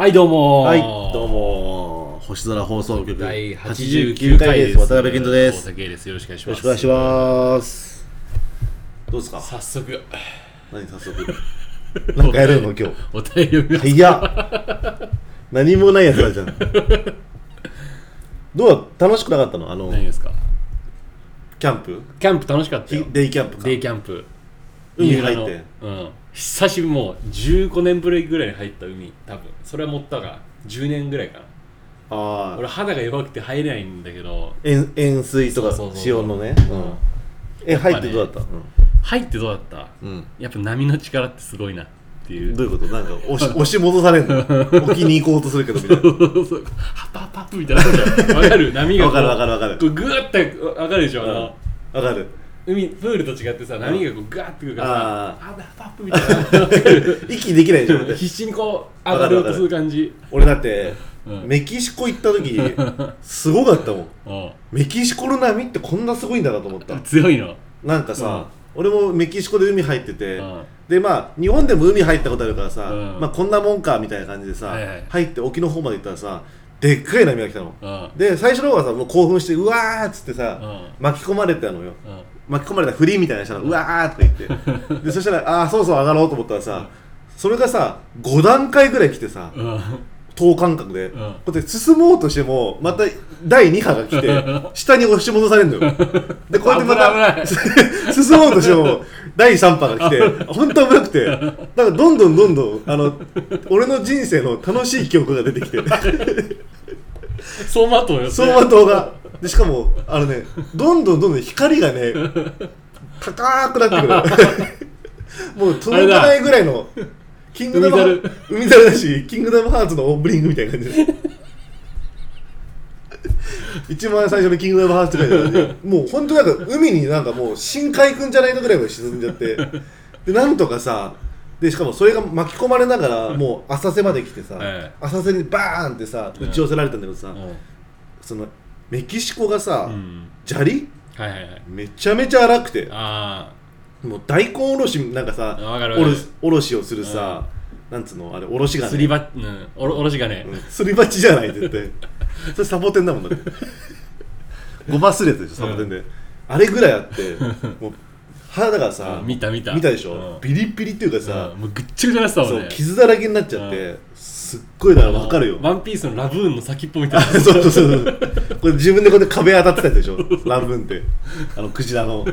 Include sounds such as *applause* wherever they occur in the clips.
はいどうもーはい、どうも、星空放送局第89 89回です渡辺健人です。よ大竹ですよろしくお願いしますろしくお願いします。どうですか？早速何早速？*laughs* なんかやるの今日。お便り読みます早っ。何もないやつだじゃん。*laughs* どうだ楽しくなかったの？あの、何ですか？キャンプ？キャンプ楽しかったよデイキャンプか。デイキャンプ海入って。うん久しぶりもう15年ぶりぐらいに入った海多分。それは持ったが10年ぐらいかな。ああ俺、肌が弱くて入れないんだけど。塩塩水とかそうそうそう塩のね。ううん。ん。え、入ってどうだった？入ってどうだった？うん。うん。やっぱ波の力ってすごいなっていう。どういうこと？なんか押し *laughs* 押し戻されんの？*laughs* 沖に行こうとするけどみたいな。*laughs* そうハッパハッパみたいな。わかる？波がこうわかる。わかるわかるこうグーってわかるでしょ、あの。わかる。海プールと違ってさ波がこうガーってくるからさああーパップみたいな。*laughs* 息できないでしょ必死にこう上がろうとする感じ。俺だって、うん。メキシコ行った時すごかったもん。うん。メキシコの波ってこんなすごいんだなと思った。強いの。なんかさ、俺もメキシコで海入ってて、うん。でまあ日本でも海入ったことあるからさ、うん。まあこんなもんかみたいな感じでさ、はいはい。入って沖の方まで行ったらさでっかい波が来たの。うん。で最初の方はさもう興奮してうわーっつってさ、うん。巻き込まれてたのよ。うん巻き込まれたフリーみたいなしたの、うわーとか言って。*laughs* でそしたらああそうそう上がろうと思ったらさ、それがさ5段階ぐらい来てさ、うん。等間隔で、ん。こうやって進もうとしてもまた第2波が来て *laughs* 下に押し戻されるのよ。*laughs* でこうやってま危ないた進もうとしても第3波が来て本当危なくて。だからどんどんどんどんあの俺の人生の楽しい記憶が出てきて。走馬灯よ走馬灯がでしかもあのねどんどんどんどん光がね高くなってくる。*laughs* もう届かないぐらいのキングダム海猿。だしキングダムハーツのオープニングみたいな感じ。で一番最初のキングダムハーツとかでもう本当なんか海になんかもう深海くんじゃないのぐらいまで沈んじゃって。でなんとかさでしかもそれが巻き込まれながらもう浅瀬まで来てさ、ええ。浅瀬にバーンってさ打ち寄せられたんだけどさ、うん。そのメキシコがさ、うん。砂利？はいはいはい。めちゃめちゃ荒くて。あもう大根おろしなんかさわかるわかる。おろしおろしをするさ、なんつうの？あれおろしあがすりばうんおろおろしがねうん。すり鉢じゃない絶対。*laughs* それサボテンだもんだって。ごまするやつでしょサボテンで、あれぐらいあって *laughs* もう肌がさうん見た見た。見たでしょ、うん。ビリビリっていうかさ、うん。もうぐっちゃぐちゃになってたもんね。そう傷だらけになっちゃって、すっごいだから分かるよ。ワンピースのラブーンの先っぽみたいな。*laughs* そうそうそうこれ自分でこうやって壁当たってたやつでしょ。ラブーンって。あのクジラの。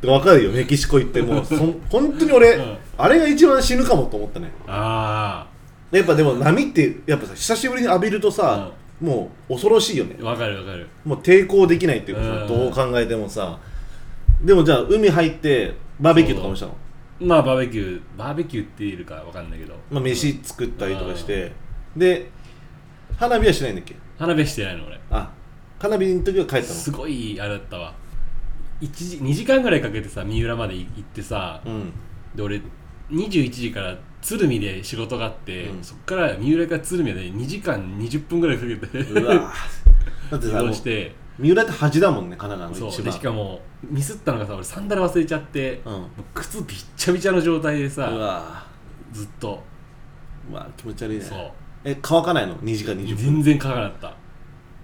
分かるよ。メキシコ行ってもうそん本当に俺、うん。あれが一番死ぬかもと思ったね。あやっぱでも波ってやっぱさ久しぶりに浴びるとさ、もう恐ろしいよね。あわかるわかる。もう抵抗できないっていうかさ、うん。どう考えてもさ。でもじゃあ海入ってバーベキューとかもしたの？まあバーベキューバーベキューって言えるかわかんないけど。まあ、飯作ったりとかして。で花火はしないんだっけ？花火してないの俺。あ花火の時は帰ったの？すごいあれだったわ。1時2時間ぐらいかけてさ三浦まで行ってさうん。で俺21時から鶴見で仕事があって、うん。そっから三浦から鶴見まで2時間20分ぐらいかけてうわ。だって移さもう動して三浦って端だもんね神奈そう。川の一番。でしかもミスったのがさ俺サンダル忘れちゃって、うん。もう靴びっちゃびちゃの状態でうさわ。ずっと。うわ気持ち悪いね。そう。え乾かないの？2時間20分。全然乾かなかった。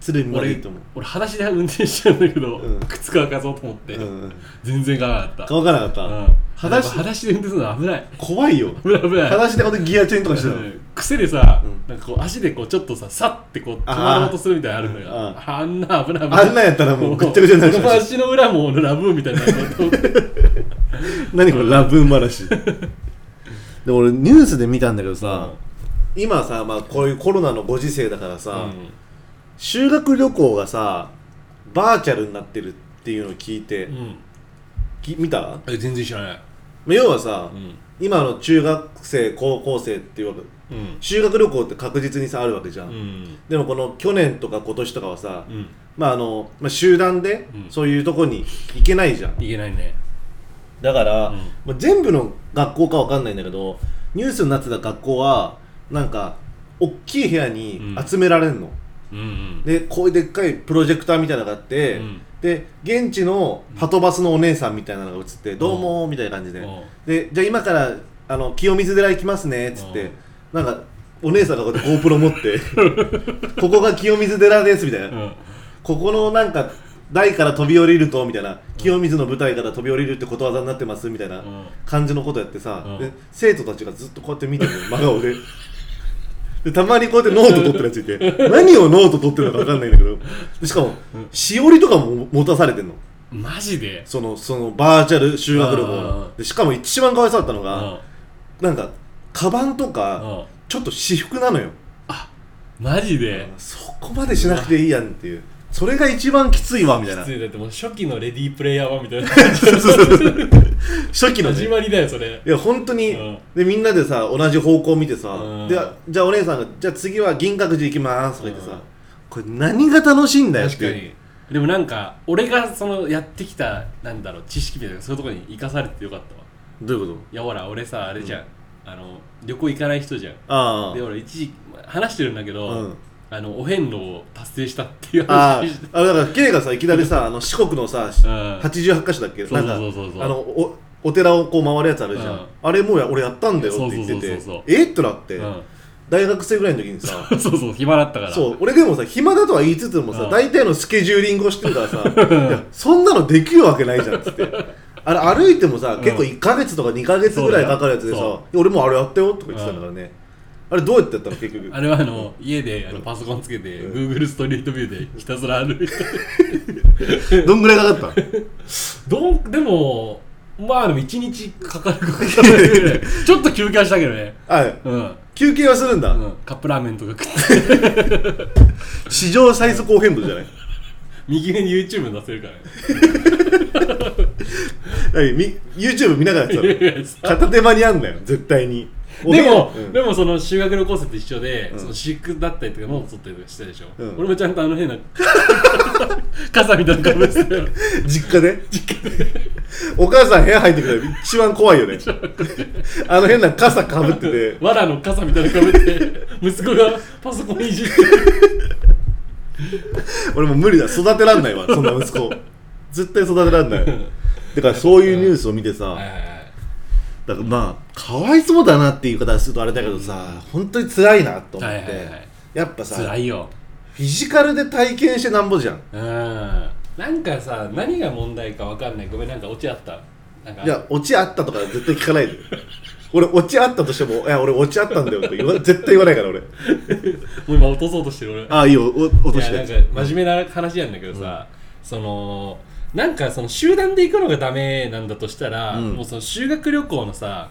鶴見まで俺行っても俺裸足で運転しちゃうんだけど、うん。靴乾かそうと思って、うんうん。全然乾かなかった。乾かなかった、うん。裸足裸足で運転するの危ない。怖いよ。危ない危ない。裸足でこうやってギアチェンとかしてたの？うん。癖でさ、うんなんかこう足でこうちょっとささってこう止まろうとするみたいなのあるんだよ。うんあんな危ない危ない。あんなんやったらもうぐっちゃぐちゃになる俺の足の裏もラブーみたいにな何これラブーン話。で俺ニュースで見たんだけどさ、今さ、まあ、こういうコロナのご時世だからさ、うん。修学旅行がさバーチャルになってるっていうのを聞いて、うん。き見た？え全然知らない。まあ要はさ、うん。今の中学生高校生っていうわけうん。修学旅行って確実にさあるわけじゃん、うん。でもこの去年とか今年とかはさ、うん。まああのまあ、集団でうん。そういうとこに行けないじゃん、いけないね。だから、うん。まあ、全部の学校かわかんないんだけどニュースになってた学校はなんか大きい部屋に集められるの、うんうん。でこういうでっかいプロジェクターみたいなのがあって、うん。で現地のはとバスのお姉さんみたいなのが映って「どうも」みたいな感じで、うん。でじゃあ今からあの清水寺行きますねっつって、うんなんかお姉さんがこうやって GoPro 持って *laughs* ここが清水寺ですみたいな、うん。ここのなんか台から飛び降りるとみたいな。清水の舞台から飛び降りるってことわざになってますみたいなうん。感じのことやってさ、うん。で生徒たちがずっとこうやって見てるの。真顔で。でたまにこうやってノート取ってるやついて *laughs* 何をノート取ってるのか分かんないんだけど。でしかも、しおりとかも持たされてんの。マジで？そのそのバーチャル修学旅行でしかも一番かわいそうだったのうん。が、なんかカバンとか、うん。ちょっと私服なのよ。マジで？そこまでしなくていいやんっていう。それが一番きついわみたいな。つい。だってもう初期のレディープレイヤー版みたいな。初期のね。始まりだよそれ。いや本当に、うん。でみんなでさ同じ方向を見てさ、うん。でじゃあお姉さんが「じゃあ次は銀閣寺行きます」とか言ってさ、うん。これ何が楽しいんだよって確かに。でもなんか俺がそのやってきたなんだろう知識みたいなそういうところに生かされててよかったわ。どういうこいやほら俺さあれじゃん、あの旅行行かない人じゃん。とあ。で俺一時話してるんだけど、うん。あのお遍路を達成したっていうあ話ああだから K がさいきなりさ *laughs* あの四国のさ、ん。88箇所だっけ？そうそうなんかそうそうそうあのおお寺をこう回るやつあるじゃん、うん。あれもうや俺やったんだよって言っててそうそうそうそうえ？ってなって、うん。大学生ぐらいの時にさ *laughs* そうそう暇だったから。そう俺でもさ暇だとは言いつつもさ、うん。大体のスケジューリングをしてるからさ *laughs* いやそんなのできるわけないじゃんっつってあれ歩いてもさ、ん。結構1か月とか2か月ぐらいかかるやつでさそう。だよいや俺もあれやったよとか言ってたんだからね、あれどうやってやったの結局？あれはあの家であのパソコンつけて、うん。Google ストリートビューでひたすら歩いて。どんぐらいかかった？どんでもまあでも1日かかるかかる *laughs* ちょっと休憩はしたけどね。あうん、休憩はするんだ、うん、カップラーメンとか食って。史上最速お遍路じゃない？*laughs* 右上に YouTube 出せるからね。何 *laughs* み YouTube 見ながらやってたの片手間にあんだよ絶対に。でも、うん。でもその修学旅行生と一緒で、うん。その私服だったりとかノート取ったりとかしたでしょ、うん。俺もちゃんとあの変な *laughs* 傘みたいなのかぶってた。*laughs* よ実家で。お母さん部屋入ってくるの一番怖いよね。*laughs* あの変な傘かぶってて。藁の傘みたいなのかぶって息子がパソコンいじって。俺もう無理だ。育てらんないわそんな息子。絶対育てらんないだからそういうニュースを見てさだからまあかわいそうだなっていう言い方するとあれだけどさ本当に辛いなと思って、やっぱさ辛いよ。フィジカルで体験してなんぼじゃん。うん。なんかさ何が問題かわかんない。ごめんなんかオチあった？いやオチあったとか絶対聞かないで。*laughs* 俺オチあったとしても「いや俺オチあったんだよ」って言わ *laughs* 絶対言わないから俺。*laughs* もう今落とそうとしてる俺。ああいいよお落として。いやなんか真面目な話なんだけどさ、そのなんかその集団で行くのがダメなんだとしたら、うん。もうその修学旅行のさ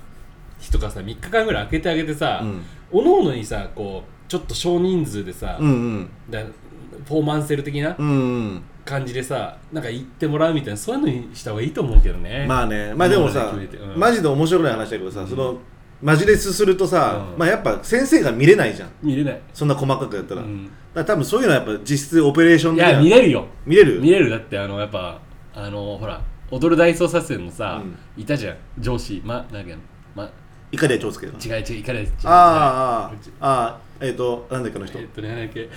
日とかさ3日間ぐらい空けてあげてさ、うん。おのおのにさこうちょっと少人数でさ、うんうん。だフォーマンセル的なうんうん。感じでさなんか行ってもらうみたいなそういうのにした方がいいと思うけどね。まあね。まあでもさうん。マジで面白くない話だけどさそのマジレスするとさうん。まあやっぱ先生が見れないじゃん。見れない、そんな細かくやったら。だかうんら多分そういうのはやっぱ実質オペレーションいや見れるよ。見れる？見れる。だってあのやっぱあのほら踊る大捜査線のさ、いたじゃん。上司まなんだっけま。いかりや長介が違う違ういかれ違うああああああえっとなんだっけあの人？えっとねなんだっけ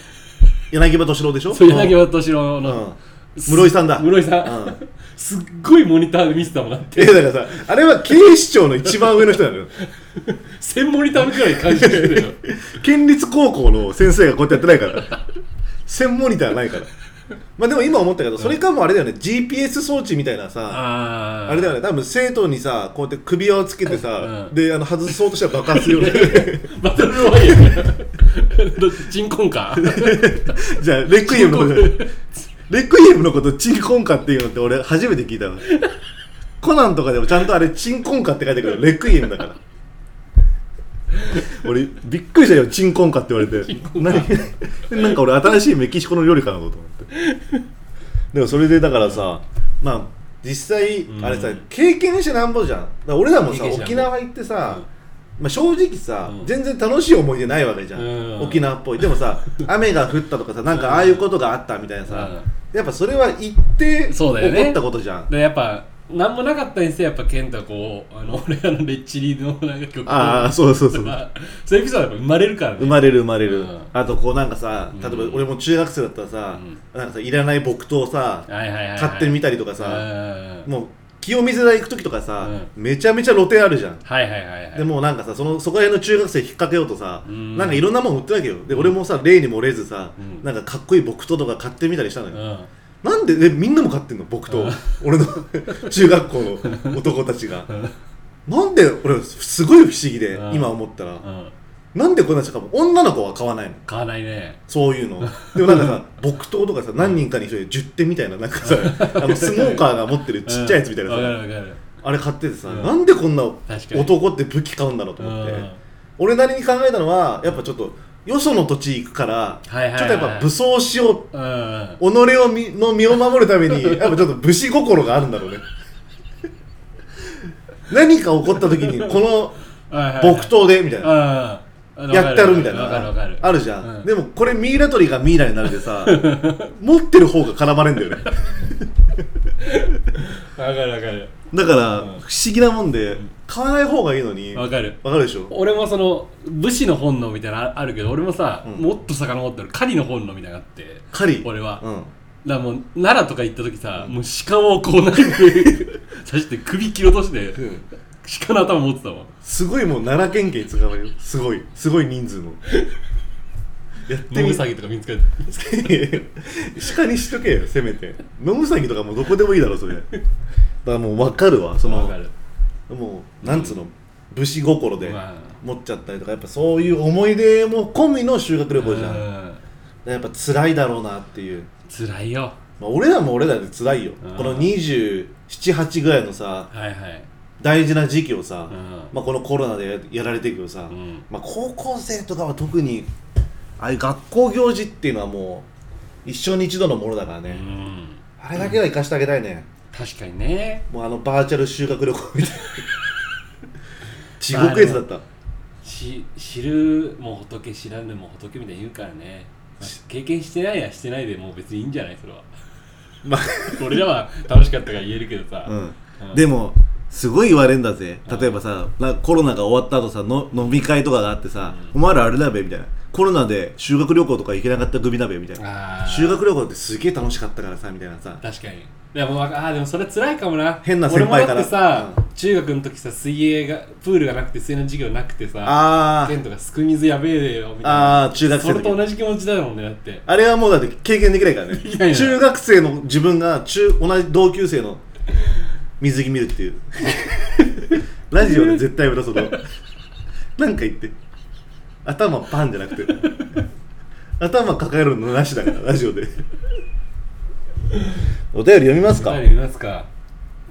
柳葉敏郎でしょ？そう柳葉敏郎うん。の、室井さんだ。室井さん、うん。*laughs* すっごいモニターで見せたもんなって。えだからさあれは警視庁の一番上の人なのよ。1000モニターくらい感じてるよ *laughs* 県立高校の先生がこうやってやってないから。専モニターないからまあでも今思ったけどそれかもあれだよね。GPS 装置みたいなさあれだよね。多分生徒にさこうやって首輪をつけてさ、うん。であの外そうとしたら爆発するよね。*laughs* バトルロワイヤか *laughs* じゃあレクイエムのこと。レクイエムのことチンコンカっていうのって俺初めて聞いたわ。コナンとかでもちゃんとあれチンコンカって書いてくるレクイエムだから俺びっくりしたよチンコンカって言われて。何？*laughs* なんか俺新しいメキシコの料理かなと思って。でもそれでだからさまあ実際うん。あれさ経験してなんぼじゃん。ら俺らもさ沖縄行ってさ、うん。まあ、正直さ、うん。全然楽しい思い出ないわけじゃん、うん。沖縄っぽい。でもさ *laughs* 雨が降ったとかさなんかああいうことがあったみたいなさ、やっぱそれは行って起こったことじゃん、でやっぱ何もなかったにせよやっぱ健太はこうあの *laughs* 俺らのレッチリのなんか曲ああそうそうそう。まあそういうエピソードが生まれるからね。生まれる生まれる、うん。あとこうなんかさ例えばうん俺も中学生だったらさ、なんかさいらない木刀をさはいはいはいはい。買ってみたりとかさ、うんもう清水台行く時とかさ、めちゃめちゃ露店あるじゃん。はいはいはいはい。でもうなんかさそのそこら辺の中学生引っ掛けようとさ、うん。なんかいろんなもん売ってるわけよ。で俺もさ例に漏れずさ、うん。なんかかっこいい木刀とか買ってみたりしたのよ、うんなんででみんなも買ってんの？木刀、うん。俺の中学校の男たちが。なんで俺すごい不思議で、うん。今思ったら、うん。なんでこんなしかも女の子は買わないの？買わないね。そういうの。でもなんかさ木刀とかさ何人かに一人で10点みたいななんかさあのスモーカーが持ってるちっちゃいやつみたいなさ。あれ買っててさ、うん。なんでこんな男って武器買うんだろうと思って、うん。俺なりに考えたのはやっぱちょっとよその土地行くから、ちょっとやっぱ武装しよううん己をみの身を守るために *laughs* やっぱちょっと武士心があるんだろうね。*laughs* 何か起こった時にこの木刀でみたいな。うんやってやるみたいな。あるじゃん、うん。でもこれミイラ取りがミイラになるでさ *laughs* 持ってる方が絡まれんだよね。わかるわかるだから、うん。不思議なもんで買わない方がいいのにわわかる。かるでしょ？俺もその武士の本能みたいなのあるけど俺もさ、うん。もっと遡ってる。狩りの本能みたいなのがあって狩り？俺は、うん。だからもう奈良とか行った時さ、もう鹿をこうナイフで刺して首切り落としてうん。鹿の頭持ってたもん。すごいもう奈良県警使われる。すごい。すごい人数のやってみ。ノウサギとか見つかって鹿にしとけよせめて。野ウサギとかもうどこでもいいだろそれ。だからもう分かるわそのわかる。もうなんつうの武士心でまあ。持っちゃったりとかやっぱそういう思い出も込みの修学旅行じゃん。うん。やっぱ辛いだろうなっていう、辛いよ。まあ、俺らも俺らで辛いよ。うん。この278ぐらいのさはいはい。大事な時期をさ、うん。まあ、このコロナでやられてるけどさ、うん。まあ、高校生とかは特にああいう学校行事っていうのはもう一生に一度のものだからうね、ん。あれだけは生かしてあげたいね、確かにね。もうあのバーチャル修学旅行みたいな。*laughs* 地獄絵図だった。し知るも仏知らぬも仏みたいに言うからね、まあ経験してないやしてないでもう別にいいんじゃないそれは。まあ。*laughs* 俺らは楽しかったから言えるけどさ、うん。うん。でもすごい言われんだぜ。うん。例えばさなコロナが終わった後さの飲み会とかがあってさ、うお前らあれだべみたいな。コロナで修学旅行とか行けなかった組だべみたいな。あー。修学旅行ってすげえ楽しかったからさみたいなさ。確かにでもあーでもそれ辛いかもな。変な先輩から。俺もだってさ、中学の時さ水泳がプールがなくて水泳の授業なくてさあー。ケントがすく水やべえよみたいな。あー中学生それと同じ気持ちだもんねだって。あれはもうだって経験できないからね。中学生の自分が中同じ同級生の水着見るっていう。*laughs* ラジオで絶対やめろそのなんか言って。頭パンじゃなくて。頭抱えるのなしだからラジオで *laughs* お便り読みますか？ますか。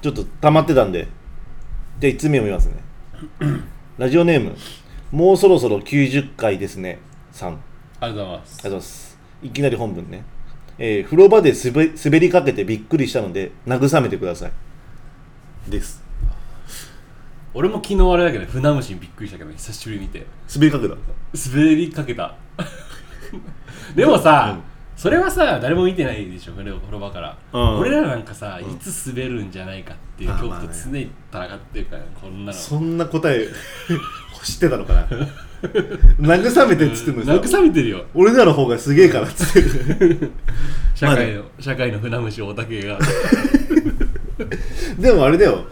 ちょっと溜まってたんで。じゃあ1つ目読みますね。*clears throat* ラジオネームもうそろそろ90回ですね。さん。ありがとうございます。ありがとうございます。いきなり本文ね。えー風呂場で滑り滑りかけてびっくりしたので、慰めてください。です。俺も昨日あれだけど船虫にびっくりしたけど久しぶりに見て。滑りかけた？滑りかけた。*laughs* でもさ、うんそれはさ誰も見てないでしょ風呂風呂場から、うん。俺らなんかさ、うん。いつ滑るんじゃないかっていうあ恐怖とまあね。常に戦ってるから、こんなの。そんな答え、*laughs* 知ってたのかな？慰めてっつってんのにさ、慰めてるよ。俺らの方がすげえからっつって。*laughs* 社会の、社会の船虫大竹が。*laughs* でもあれだよ。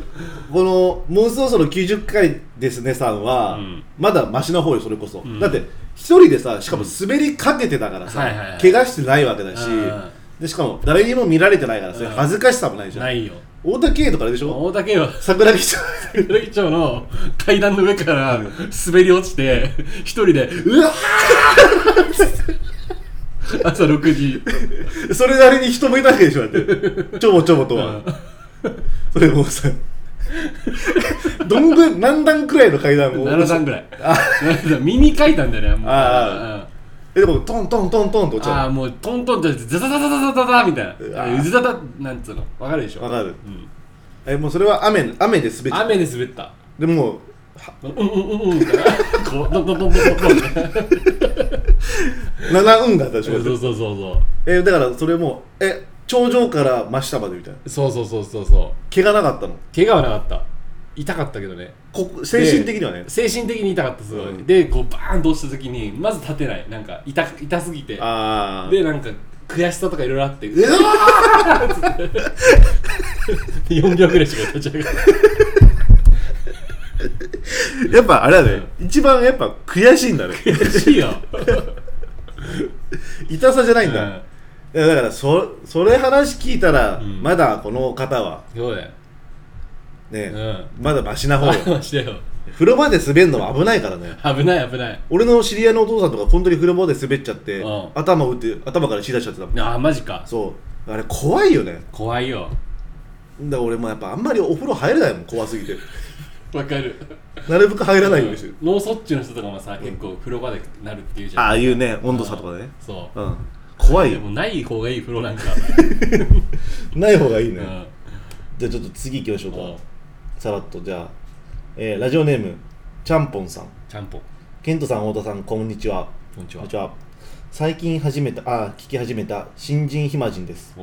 この、もうそろそろ90回ですねさんは、うん。まだマシな方よ、それこそ。ん。だって、一人でさ、しかも滑りかけてたからさ、はいはいはい。怪我してないわけだし、うん。でしかも誰にも見られてないからさ、うん。恥ずかしさもないじゃん。ないよ。太田圭とかあれでしょ？大竹は桜木町。*laughs* 桜木町の階段の上から滑り落ちて一人でうわー朝6時。それなりに人もいたわけでしょだって。ちょぼちょぼとは、それもうさ *laughs* どんぐらい何段くらいの階段を？7段ぐらい。あミニ階段だよねもう。ああ。えでもトントントントンと落ちああもうトントンってザザザザザザザみたいな。うずザザなんつうのわかるでしょわかる、うん、えもうそれは雨雨で滑った雨で滑ったでもうんうんうんうんこうどんどんどんどんどん7運があったでしょそうそうそうそうえだからそれもえ頂上から真下までみたいな。そうそうそうそうそう。怪我なかったの？怪我はなかった。痛かったけどね。こ精神的にはね。で精神的に痛かったすごい、うん。でこうバーンと落ちた時にまず立てない。なんか痛痛すぎて。でなんか悔しさとかいろいろあってうわー！っつって4秒ぐらいしか立ち上がらないやっぱあれだね、一番やっぱ悔しいんだね。悔しいよ。*laughs* 痛さじゃないんだ、うん。いやだからそそれ話聞いたら、うん。まだこの方はそうだよね、うん。まだマシな方よましたよ。風呂場で滑るのは危ないからね。危ない危ない。俺の知り合いのお父さんとか本当に風呂場で滑っちゃって、うん。頭打って頭から血出しちゃってた。もんああマジか。そう。あれ怖いよね。怖いよ。だから俺もやっぱあんまりお風呂入れないもん怖すぎて。*laughs* わかる。なるべく入らないようにしてる、脳卒中の人とかもさ結構風呂場でなるっていうじゃん。ああいうね温度差とかね。そう。うん怖い。よない方がいい風呂なんか。*laughs* ない方がいいね、うん。じゃあちょっと次行きましょうか、うん。さらっと。じゃあ、えーラジオネームちゃんぽんさん。ちゃんぽん。ケントさん太田さんこんにちは。こんにちは。こんにちは。最近始めたあ聞き始めた新人暇人です。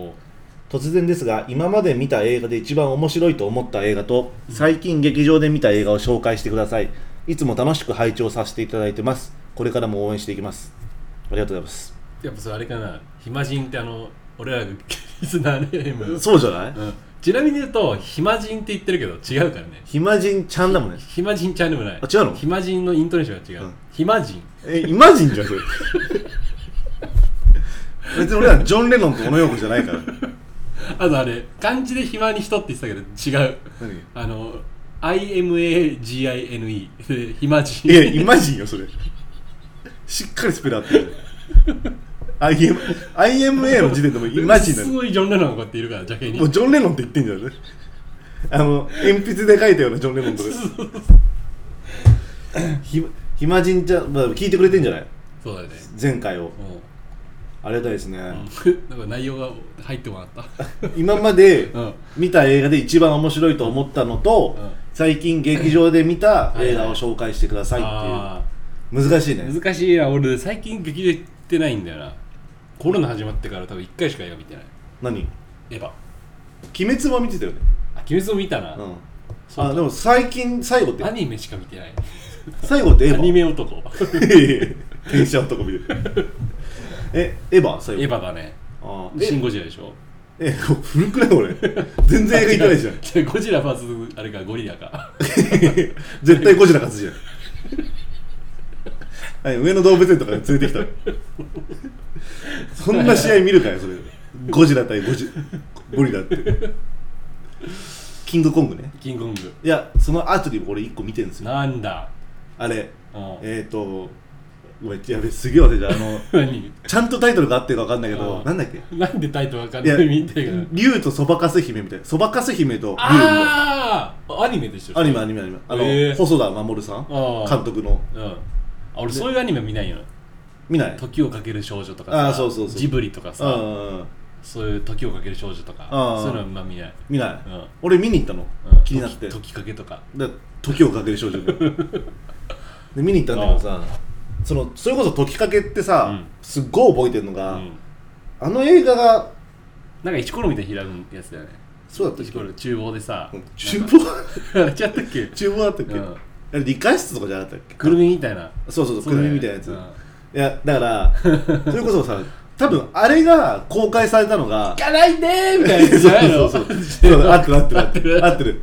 突然ですが今まで見た映画で一番面白いと思った映画と最近劇場で見た映画を紹介してください。いつも楽しく拝聴させていただいてます。これからも応援していきます。ありがとうございますやっぱそれあれかな。暇人ってあの俺らがリスナーネーム、そうじゃない？うん、ちなみに言うと暇人って言ってるけど違うからね。暇人ちゃんだもんね。暇人ちゃんでもない。あ違うの？暇人のイントネーションが違う、うん。暇人。えイマジンじゃんそれ。*laughs* 別に俺らジョン・レノンと小野洋子じゃないから。あとあれ漢字で暇に人って言ってたけど違う。何？あの IMAGINE で暇人。いやイマジンよそれ。しっかりスペル合ってる IM IMA の時点でもイマジンなの。すごいジョン・レノンがこうやっているから邪気に。もうジョン・レノンって言ってんじゃん。ねあの鉛筆で書いたようなジョン・レノンとか。ひ暇人ちゃん、まあ、聞いてくれてんじゃない？そうだね。前回を。もありがたいですね、う、なんか内容が入ってこなかった。*laughs* 今までうん。見た映画で一番面白いと思ったのと、うん。最近劇場で見た映画を紹介してくださいっていう。あ難しいね。ー難しいな。俺最近劇場行ってないんだよなコロナ始まってから多分1回しか映画見てない。何？エヴァ。あ鬼滅は見てたよね。鬼滅も見たな、うん。そうか。あでも最近最後って？アニメしか見てない。最後ってエヴアニァメ男。*laughs* 電車男見てる。えエヴァ？最後。エヴァだね。あー。シン・えゴジラでしょ？え古くない俺全然映画行ってないじゃん。*laughs* ゴジラ VS あれかゴリラか。*laughs* 絶対ゴジラ勝つじゃんはい上野動物園とかに連れてきた。そんな試合見るかよそれ。ゴジラ対ゴジゴリラって。キングコングね。キングコング。いやその後に俺1個見てるんですよ。なんだ？あれ。うん。えっ、ー、とごめんやべすげえ忘れちゃうあの *laughs* 何？ちゃんとタイトルがあってるか分かんないけどうん。なんだっけ？なんでタイトルわかんい？やない見てる竜とそばかす姫みたいな。そばかす姫と竜みたいなああアニメでしょ？アニメアニメアニメ。あの、へー。細田守さん？あー監督の。うんあ俺そういうアニメ見ないよ。見ない？時をかける少女とかさあーそうそうそう。ジブリとかさうんそういう時をかける少女とかあーそういうのはま見ない。見ない、うん。俺見に行ったの、うん。気になって。時時かけとか。で時をかける少女 *laughs* でで見に行ったんだけどさそのそれこそ時かけってさ、うん。すっごい覚えてるのうが、ん。あの映画がなんか石ころみたいに開くやつだよね。そうだったっけ？石ころ厨房でさうん。厨房？かやっちゃったっけ？厨房だったっけ、うん理科室とかじゃなかったっけ？くるみみたいな。そうそうそうくるみみたいなやつ、うん。いやだから *laughs* それこそさ多分あれが公開されたのが行かないでーみたいな。*laughs* やつじゃないの？そうそうそうそう合ってる合ってる。*laughs* 合ってる。合ってる、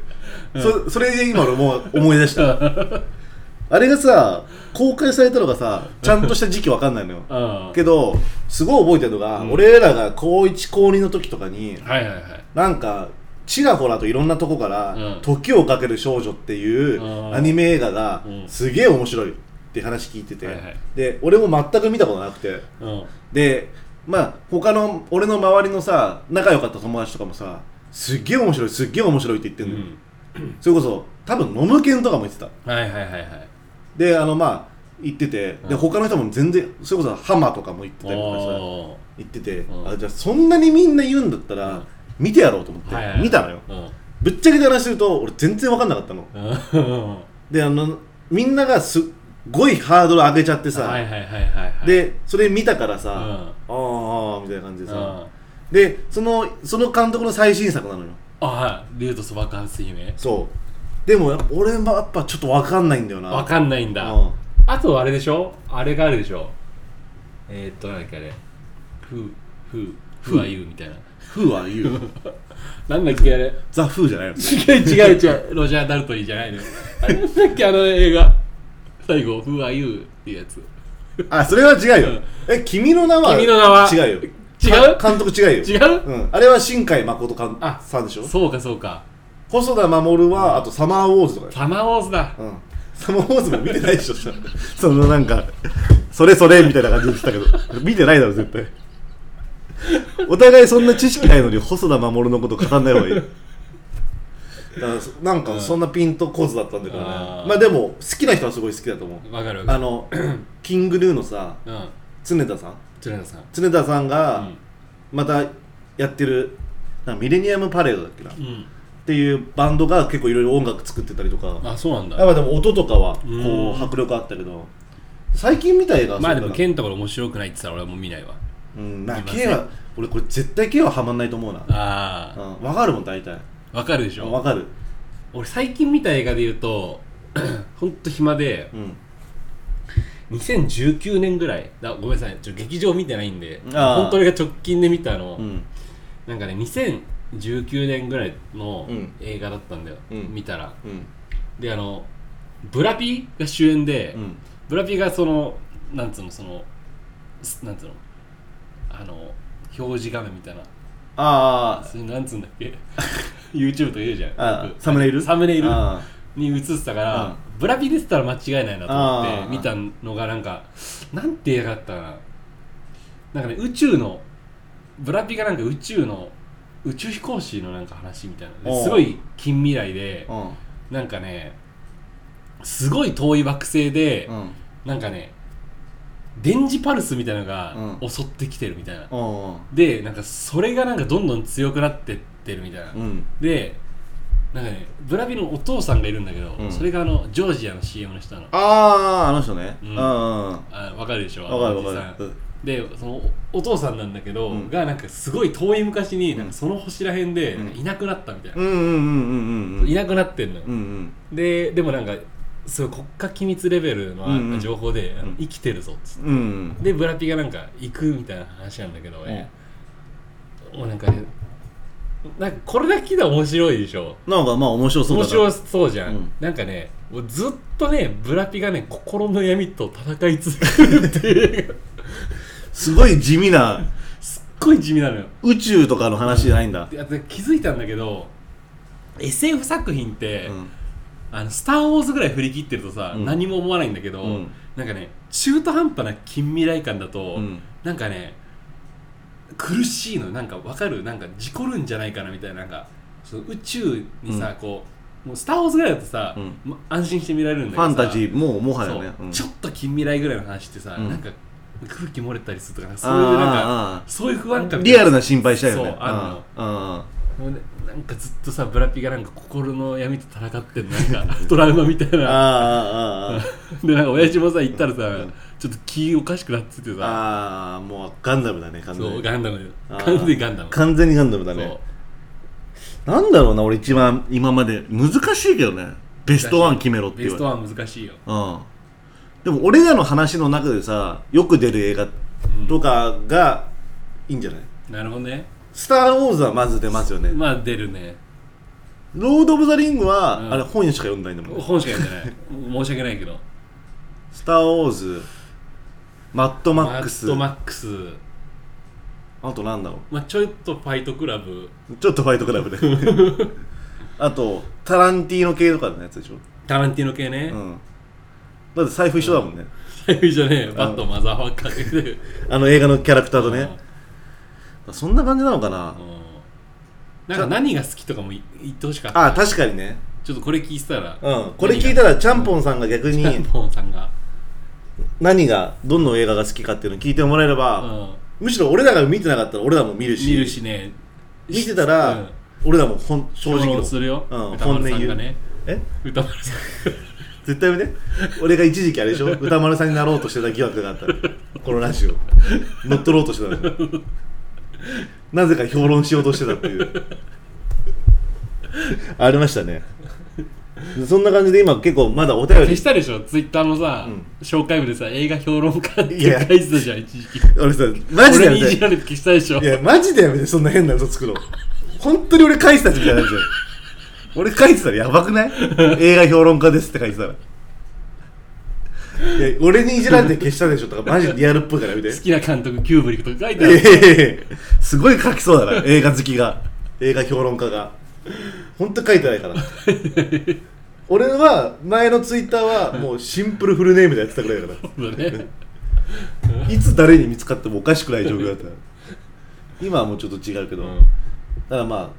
うん。そそれで今俺もう思い出した。あれがさ公開されたのがさちゃんとした時期わかんないのよ。うん。けどすごい覚えてるのが、うん。俺らが高1高2の時とかにはいはいはい。なんかちらほらといろんなとこからうん「時をかける少女」っていううん。アニメ映画がうん。すげえ面白いって話聞いてて、はいはい。で俺も全く見たことなくて。うん。でまあ他の俺の周りのさ仲良かった友達とかもさすっげえ面白いすっげえ面白いって言ってのよ、それこそ多分ノムケンとかも言ってた。はいはいはいはい。であのまあ言ってて、でうん。他の人も全然それこそハマとかも言ってたりとかさお言ってて、うん。あじゃあそんなにみんな言うんだったら、うん見てやろうと思って、ーはいはいはい。見たのよ。うん。ぶっちゃけた話すると俺全然分かんなかったの。うん。であのみんながすっごいハードル上げちゃってさ、はいはいはいはいはい。でそれ見たからさ、うん。ああみたいな感じでさ、うん。でそのその監督の最新作なのよ。あはい。竜とそばかす姫。そう。でもやっぱ俺もやっぱちょっと分かんないんだよな。わかんないんだ。うん。あとあれでしょ？あれがあるでしょ？えー、っとなんだっけあれ。ふうふう「Who are you?」みたいな「Who are you?」*laughs* なんだっけあれ？ザ・フーじゃないの。違う違う違う。ロジャー・ダルトリーじゃないの。よ *laughs* あれなんだっけあの映画？最後「Who are you?」っていうやつ。あそれは違うよ。え君の名は君の名は？違うよ。違う？か監督違うよ。違う？うん、あれは新海誠監あさんでしょ？そうかそうか。細田守はあとサマーウォーズとかよ。サマーウォーズだ。うん。サマーウォーズも見てないでしょそのなんかそれそれみたいな感じで言ってたけど。見てないだろ絶対 *laughs* お互いそんな知識ないのに細田守のこと語んない方がいい。だからそなんかそんなピンとコーズだったんだけどね、あーまあでも好きな人はすごい好きだと思う。わかるわかる。あの *clears throat* キングルーのさうん。常田さん。鶴田さん。常田さんがうん。またやってるなんかミレニアムパレードだっけな、っうん。ていうバンドが結構いろいろ音楽作ってたりとか。あそうなんだ。やっぱでも音とかはこう迫力あったけど。最近見た映画はまあでもそうだなケンとか面白くないって言ったら俺はもう見ないわうん。K は俺これ絶対 K はハマんないと思うな。あうん。分かるもん大体。あわかるでしょ。分かる。俺最近見た映画で言うと *clears throat* ほんと暇でうん。2019年ぐらいだごめんなさいちょ劇場見てないんであー。本当俺が直近で見たの、うん。なんかね2019年ぐらいのうん。映画だったんだよ、うん。見たら。うん。であのブラピが主演で、うん。ブラピがそのなんつうのそのすなんつうのあの表示画面みたいな。あそれなんつうんだっけ？*laughs* YouTube とか言うじゃん。あよく。サムネイル？サムネイルあに映ってたから、うん。ブラピ出てたら間違いないなと思って見たのがなんかなんて映画だったかな。なんかね宇宙のブラピがなんか宇宙の宇宙飛行士のなんか話みたいな。おう。ですごい近未来でう。んなんかねすごい遠い惑星でうん。なんかね電磁パルスみたいなのがう襲ってきてるみたいな、うんでなんかそれがなんかどんどん強くなってってるみたいな、うん。でなんかねブラビのお父さんがいるんだけど、うん。それがあのジョージアの CM の人なの。あああの人ね。ううん。んうん。うんあわかるでしょわかるわかる。でそのおお父さんなんだけど、うん。がなんかすごい遠い昔になんかその星らへんでいなくなったみたいな、うんうんうんうんうん。いなくなってんのよ、うんうん。ででもなんかすごい国家機密レベルのうんうん情報で、あのうん。生きてるぞっつって。うんでブラピがなんか行くみたいな話なんだけど、ねもうなんかねなんかこれだけで面白いでしょ。なんかまあ面白そうだ面な白そうじゃん、うん。なんかねずっとねブラピがね心の闇と戦い続けるっていう。すごい地味な。すっごい地味なのよ。宇宙とかの話じゃないんだ。であと気づいたんだけど SF 作品って、うんあのスター・ウォーズぐらい振り切ってるとさ、うん。何も思わないんだけど、うん。なんかね中途半端な近未来感だと、うん。なんかね苦しいのなんかわかる？なんか事故るんじゃないかなみたいな。なんかその宇宙にさ、うん。こうもうスター・ウォーズぐらいだとさ、うん。ま安心して見られるんだけどァンタジーもうもはやそう。ねうん。ちょっと近未来ぐらいの話ってさ、うん。なんか空気漏れたりするとかそういうなんかあそういう不安あ感リアルな心配したよね。そうあうんうんもうねなんかずっとさブラピがなんか心の闇と戦ってんの。なんかトラウマみたいな。あああああ *laughs* でなんか親父もさ行ったらさ、ちょっと気おかしくなっててさ。ああもうガンダムだね完全そうにガンダム完全にガンダム。完全にガンダムだね。なんだろうな俺一番今まで。難しいけどね。ベストワン決めろって言われベストワン難しいよ。うん。でも俺らの話の中でさよく出る映画とかがいいんじゃない？なるほどねスター・ウォーズはまず出ますよね。まあ出るね。ロード・オブ・ザ・リングは、うん。あれ本しか読んだいんだもんね本しか読んでない。申し訳ないけど。スター・ウォーズマッドマックス。マッドマックス。あとなんだろまあちょっとファイトクラブ。うちょっとファイトクラブで。*laughs* あとタランティーノ系とかのやつでしょ。タランティーノ系ね、うん。だって財布一緒だもんね、財布じゃね。えバットマザーファッカーかけてるあの映画のキャラクターとうん。ね、そんな感じなのかな、うん。なんか何が好きとかもい言ってほしかった。あ確かにね。ちょっとこれ聞いてたらうん。これ聞いたらちゃんぽんさんが逆にチャンポンさんが。何がどんな映画が好きかっていうのを聞いてもらえれば、うん。むしろ俺らが見てなかったら俺らも見るし。見るしね。見てたら、うん。俺らもほん正直評の論するよ、うん。本音言う。ねえ？歌丸さん。絶対ね俺が一時期あれでしょ？歌丸さんになろうとしてた疑惑があった。このラジオ。乗っ取ろうとしてたんですよなぜか評論しようとしてたっていう。*laughs* ありましたね。そんな感じで今結構まだお便り。消したでしょ？ツイッターのさ、うん。紹介文でさ映画評論家っていや書いてたじゃん一時期。俺さマジでや俺にいめてじられて消したでしょ？いやマジでやめてそんな変な嘘つくの。本当に俺書いてたみたいになっちゃう俺書いてたらやばくない？*laughs* 映画評論家ですって書いてたらいや俺にいじられて消したでしょとかマジリアルっぽいからやめて。好きな監督キューブリックとか書いてある。すごい書きそうだな映画好きが。映画評論家が。本当書いてないから。俺は前のツイッターはもうシンプルフルネームでやってたぐらいだかそうだね。らいつ誰に見つかってもおかしくない状況だった。今はもうちょっと違うけど、うん。だからまあ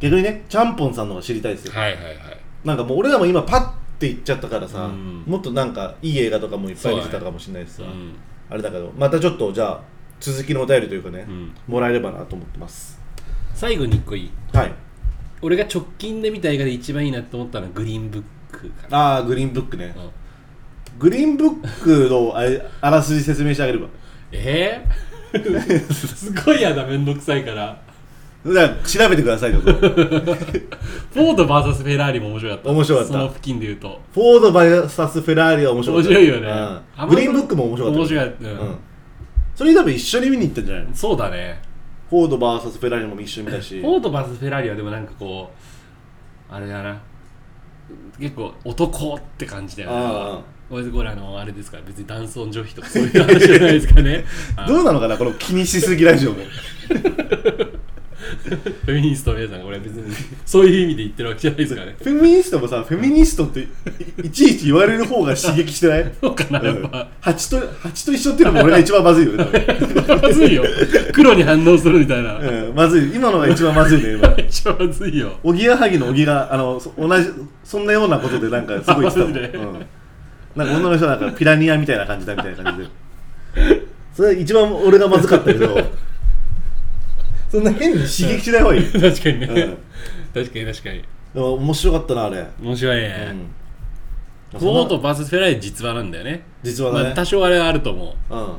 逆にねちゃんぽんさんの方が知りたいですよ。はいはいはい。なんかもう俺らも今パッて言っちゃったからさ、うん。もっとなんかいい映画とかもいっぱい見てたかもしれないしさ、うん。あれだけどまたちょっとじゃあ続きのお便りというかね、うん。もらえればなと思ってます。最後に一個いい？はい。俺が直近で見た映画で一番いいなって思ったのはグリーンブックかな。ああグリーンブックね、うん。グリーンブックのあれあらすじ説明してあげれば。えー、*laughs* すごいやだめんどくさいからだから調べてくださいよフォフォード VS フェラーリも面白かった。面白かった。その付近で言うと。ード VS フェラーリは面白かった。面白いよね。うん。グリーンブックも面白かった面白かった、うん。うん。それ多分一緒に見に行ったんじゃないの？そうだね。フォード VS フェラーリも一緒に見たし。フォード VS フェラーリはでもなんかこうあれだな。結構男って感じだよあねこれこれあのあれですから別に男尊女卑とかそういう話じゃないですかね。*laughs* あ。どうなのかな？この気にしすぎラジオも *laughs* *laughs* フェミニストの皆さんこれ別にそういう意味で言ってるわけじゃないですからね。フェミニストもさフェミニストってい *laughs* いちいち言われる方が刺激してない？そうかなやっうん。ぱ蜂と蜂と一緒っていうのも俺が一番まずいよね *laughs* まずいよ。黒に反応するみたいな。うん、まずい。今のが一番まずいね今。一番まずいよ。おぎやはぎのおぎがあのそ同じそんなようなことでなんかすごい言ってたもん、マジで？うん、なんか女の人はなんかピラニアみたいな感じだみたいな感じで。それ一番俺がまずかったけどそんな変に刺激しない方がいい、*laughs* 確かにね、うん。確かに確かに。でも面白かったなあれ、面白いね、うん、フォード VS フェラーリ実話なんだよね。まあ、実はね、多少あれはあると思う。うん、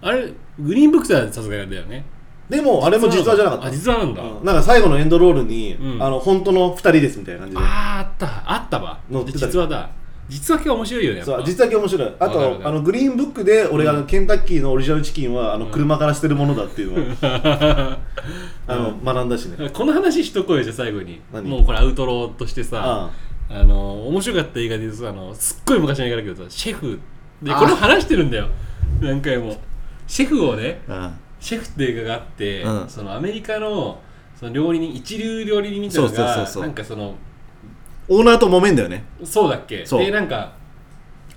あれグリーンブックスはさすがだよね。でもあれも実話じゃなかった。あ実話なんだ、うん。なんか最後のエンドロールに、うん。あの本当の2人ですみたいな感じで。あーあった。あったわ。実話だ実話系面白いよねそう実は面白い。あとあのグリーンブックで俺があのケンタッキーのオリジナルチキンはあの車から捨てるものだっていうのを、*laughs* あの学んだしね。この話しとこうよじゃあ最後に。何？もうこれアウトローとしてさああ。の面白かった映画で言うとさあのすっごい昔の映画だけどさシェフ。であこれも話してるんだよ。何回も。シェフをねあ。シェフって映画があって、うん。そのアメリカのその料理人一流料理人みたいなのがそうそうそうそう。なんかそのオーナーと揉めんだよね。そうだっけ？そう。でなんか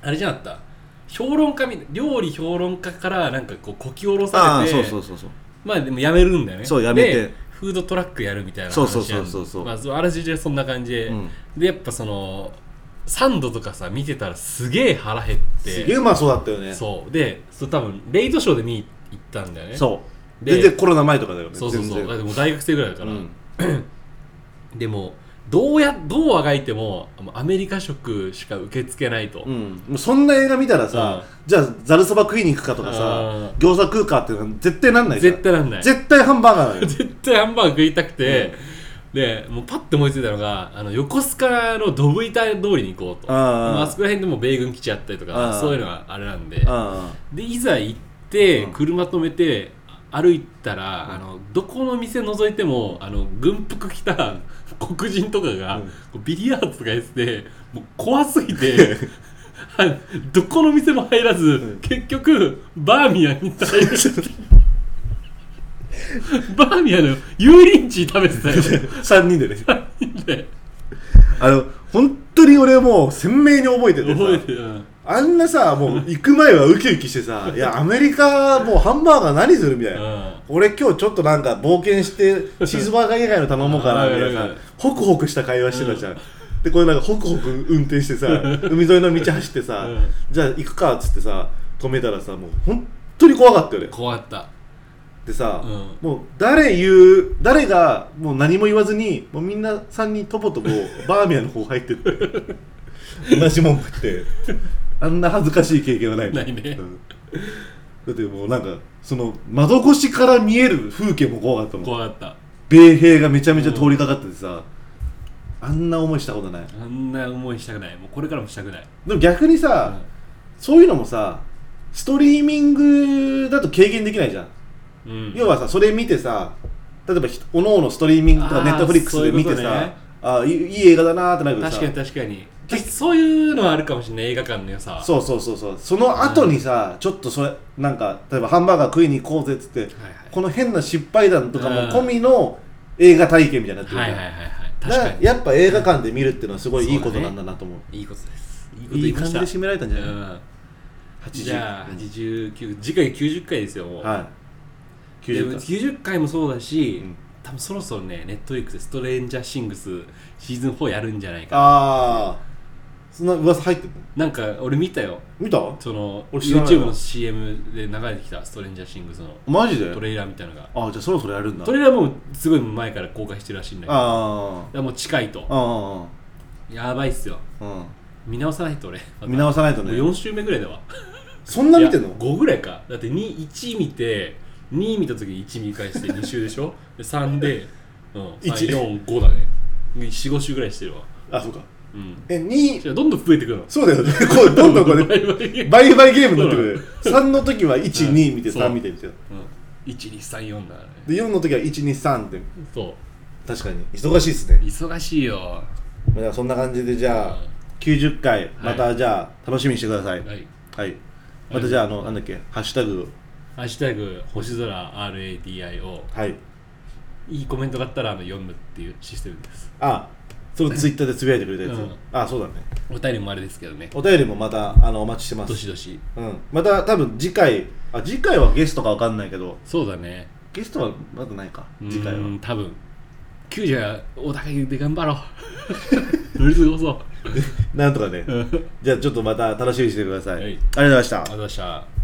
あれじゃなかった？評論家み料理評論家からなんかこうこき下ろあされてあそうそうそうそう。まあでも辞めるんだよね。そう辞めて。でフードトラックやるみたいな話そうそうそうそうそう。まあそうあらすじはそんな感じで、うん。でやっぱそのサンドとかさ見てたらすげえ腹減って。すげえうまそうだったよね。そう。でそう多分レイトショーで見に行ったんだよね。そう。で全然コロナ前とかだよね。そうそうそう。全然。だってもう大学生ぐらいだから、うん。*clears throat* でもどうやどうあがいてもアメリカ食しか受け付けないと、うん、もうそんな映画見たらさ、じゃあざるそば食いに行くかとかさうん。餃子食うかっていうのは絶対なんない絶対なんない。絶対ハンバーガー *laughs* 絶対ハンバーグ食いたくて、でもうパッて思いついたのがあの横須賀のドブ板通りに行こうと。あああそこら辺でも米軍基地あったりとあかーそういうのがあれなんで。あでいざ行ってうん。車止めて歩いたら、あのどこの店覗いてもあの軍服着た黒人とかが、ビリヤードとかやっててもう怖すぎてあ *laughs* どこの店も入らず、ん。結局バーミヤンに入る *laughs* バーミヤンの油淋鶏食べてたよ。3人でね。で。あの本当に俺もう鮮明に覚えててさ。覚えてる。うんあんなさもう行く前はウキウキしてさいやアメリカもうハンバーガー何するみたいな、うん。俺今日ちょっとなんか冒険してチーズバーガー以外の頼もうかなみたいなさホクホクした会話してたじゃん、でこれなんかホクホク運転してさ海沿いの道走ってさ、うん。じゃあ行くかっつってさ止めたらさもう本当に怖かったよね。怖かった。でさ、うん。もう誰言う誰がもう何も言わずにもうみんな3人とぼとぼバーミヤンの方入ってって。*laughs* 同じもん食ってあんな恥ずかしい経験はない。ないね。うん。だってもうなんかその窓越しから見える風景も怖かったもん。怖かった。米兵がめちゃめちゃ通りかかっててさ、あんな思いしたことない。あんな思いしたくない。もうこれからもしたくない、でも逆にさ、そういうのもさストリーミングだと軽減できないじゃん、うん。うん要はさそれ見てさ例えばひおのおのストリーミングとかネットフリックスで見てさね。あーいい映画だなーってなるけどさ。確かに確かにそういうのはあるかもしれない映画館の良さ。そうそうそうそう。その後にさ、ちょっとそれなんか例えばハンバーガー食いに行こうぜっつって、はいこの変な失敗談とかもうん込みの映画体験みたいになってるじゃん。はいはいはい。はいかに。やっぱ映画館で見るっていうのはすごいいいことなんだなと思う。いいことです。いいこといい感じで締められたんじゃない、うん。80じゃあ89次回90回ですよ。もう、はい。でも90回90回もそうだし、うん。多分そろそろねネットフリックスでストレンジャーシングスシーズン4やるんじゃないかああそんな噂入ってるの？なんか俺見たよ。見た？その俺知らないわ。YouTube の CM で流れてきたストレンジャーシングスの。マジで？トレーラーみたいなのが。ああじゃあそろそろやるんだ。トレーラーもうすごい前から公開してるらしいんだけど。だかあらもう近いと。ああやばいっすよ。あうん。見直さないと俺。*laughs* 見直さないともうね4週目ぐらいだわ。そんな見てんの？いや5ぐらいか。だって2 1見て2見た時に1見返して *laughs* 2週でしょ？で3で、うん、一。345だね。45週ぐらいしてるわ。あそうか。うんえ2じゃあどんどん増えてくるの。そうだよね。こうどんどんこれバイバイゲームになってくる。3の時は12見てそう。3見てみたいなうん1234だね。で4の時は123ってそう。確かに。忙しいっすね。忙しいよ。まあそんな感じでじゃあ90回またじゃあ楽しみにしてください。はい。はい。またじゃああのなんだっけハッシュタグ。ハッシュタグ星空 RADIO はい。いいコメントがあったらあの読むっていうシステムです。あそれツイッターでつぶやいてくれたやつ、うん。あそうだね。お便りもあれですけどね。お便りもまたあのお待ちしてます。どしどし。うん、また多分次回あ次回はゲストかわかんないけど。そうだね。ゲストはまだないか。次回は。うーん多分。90はお互いで頑張ろう。*laughs* 乗り過ごそう。*laughs* なんとかね。ありがとうじゃあちょっとまた楽しみにしてください、はい。ありがとうございました。ございました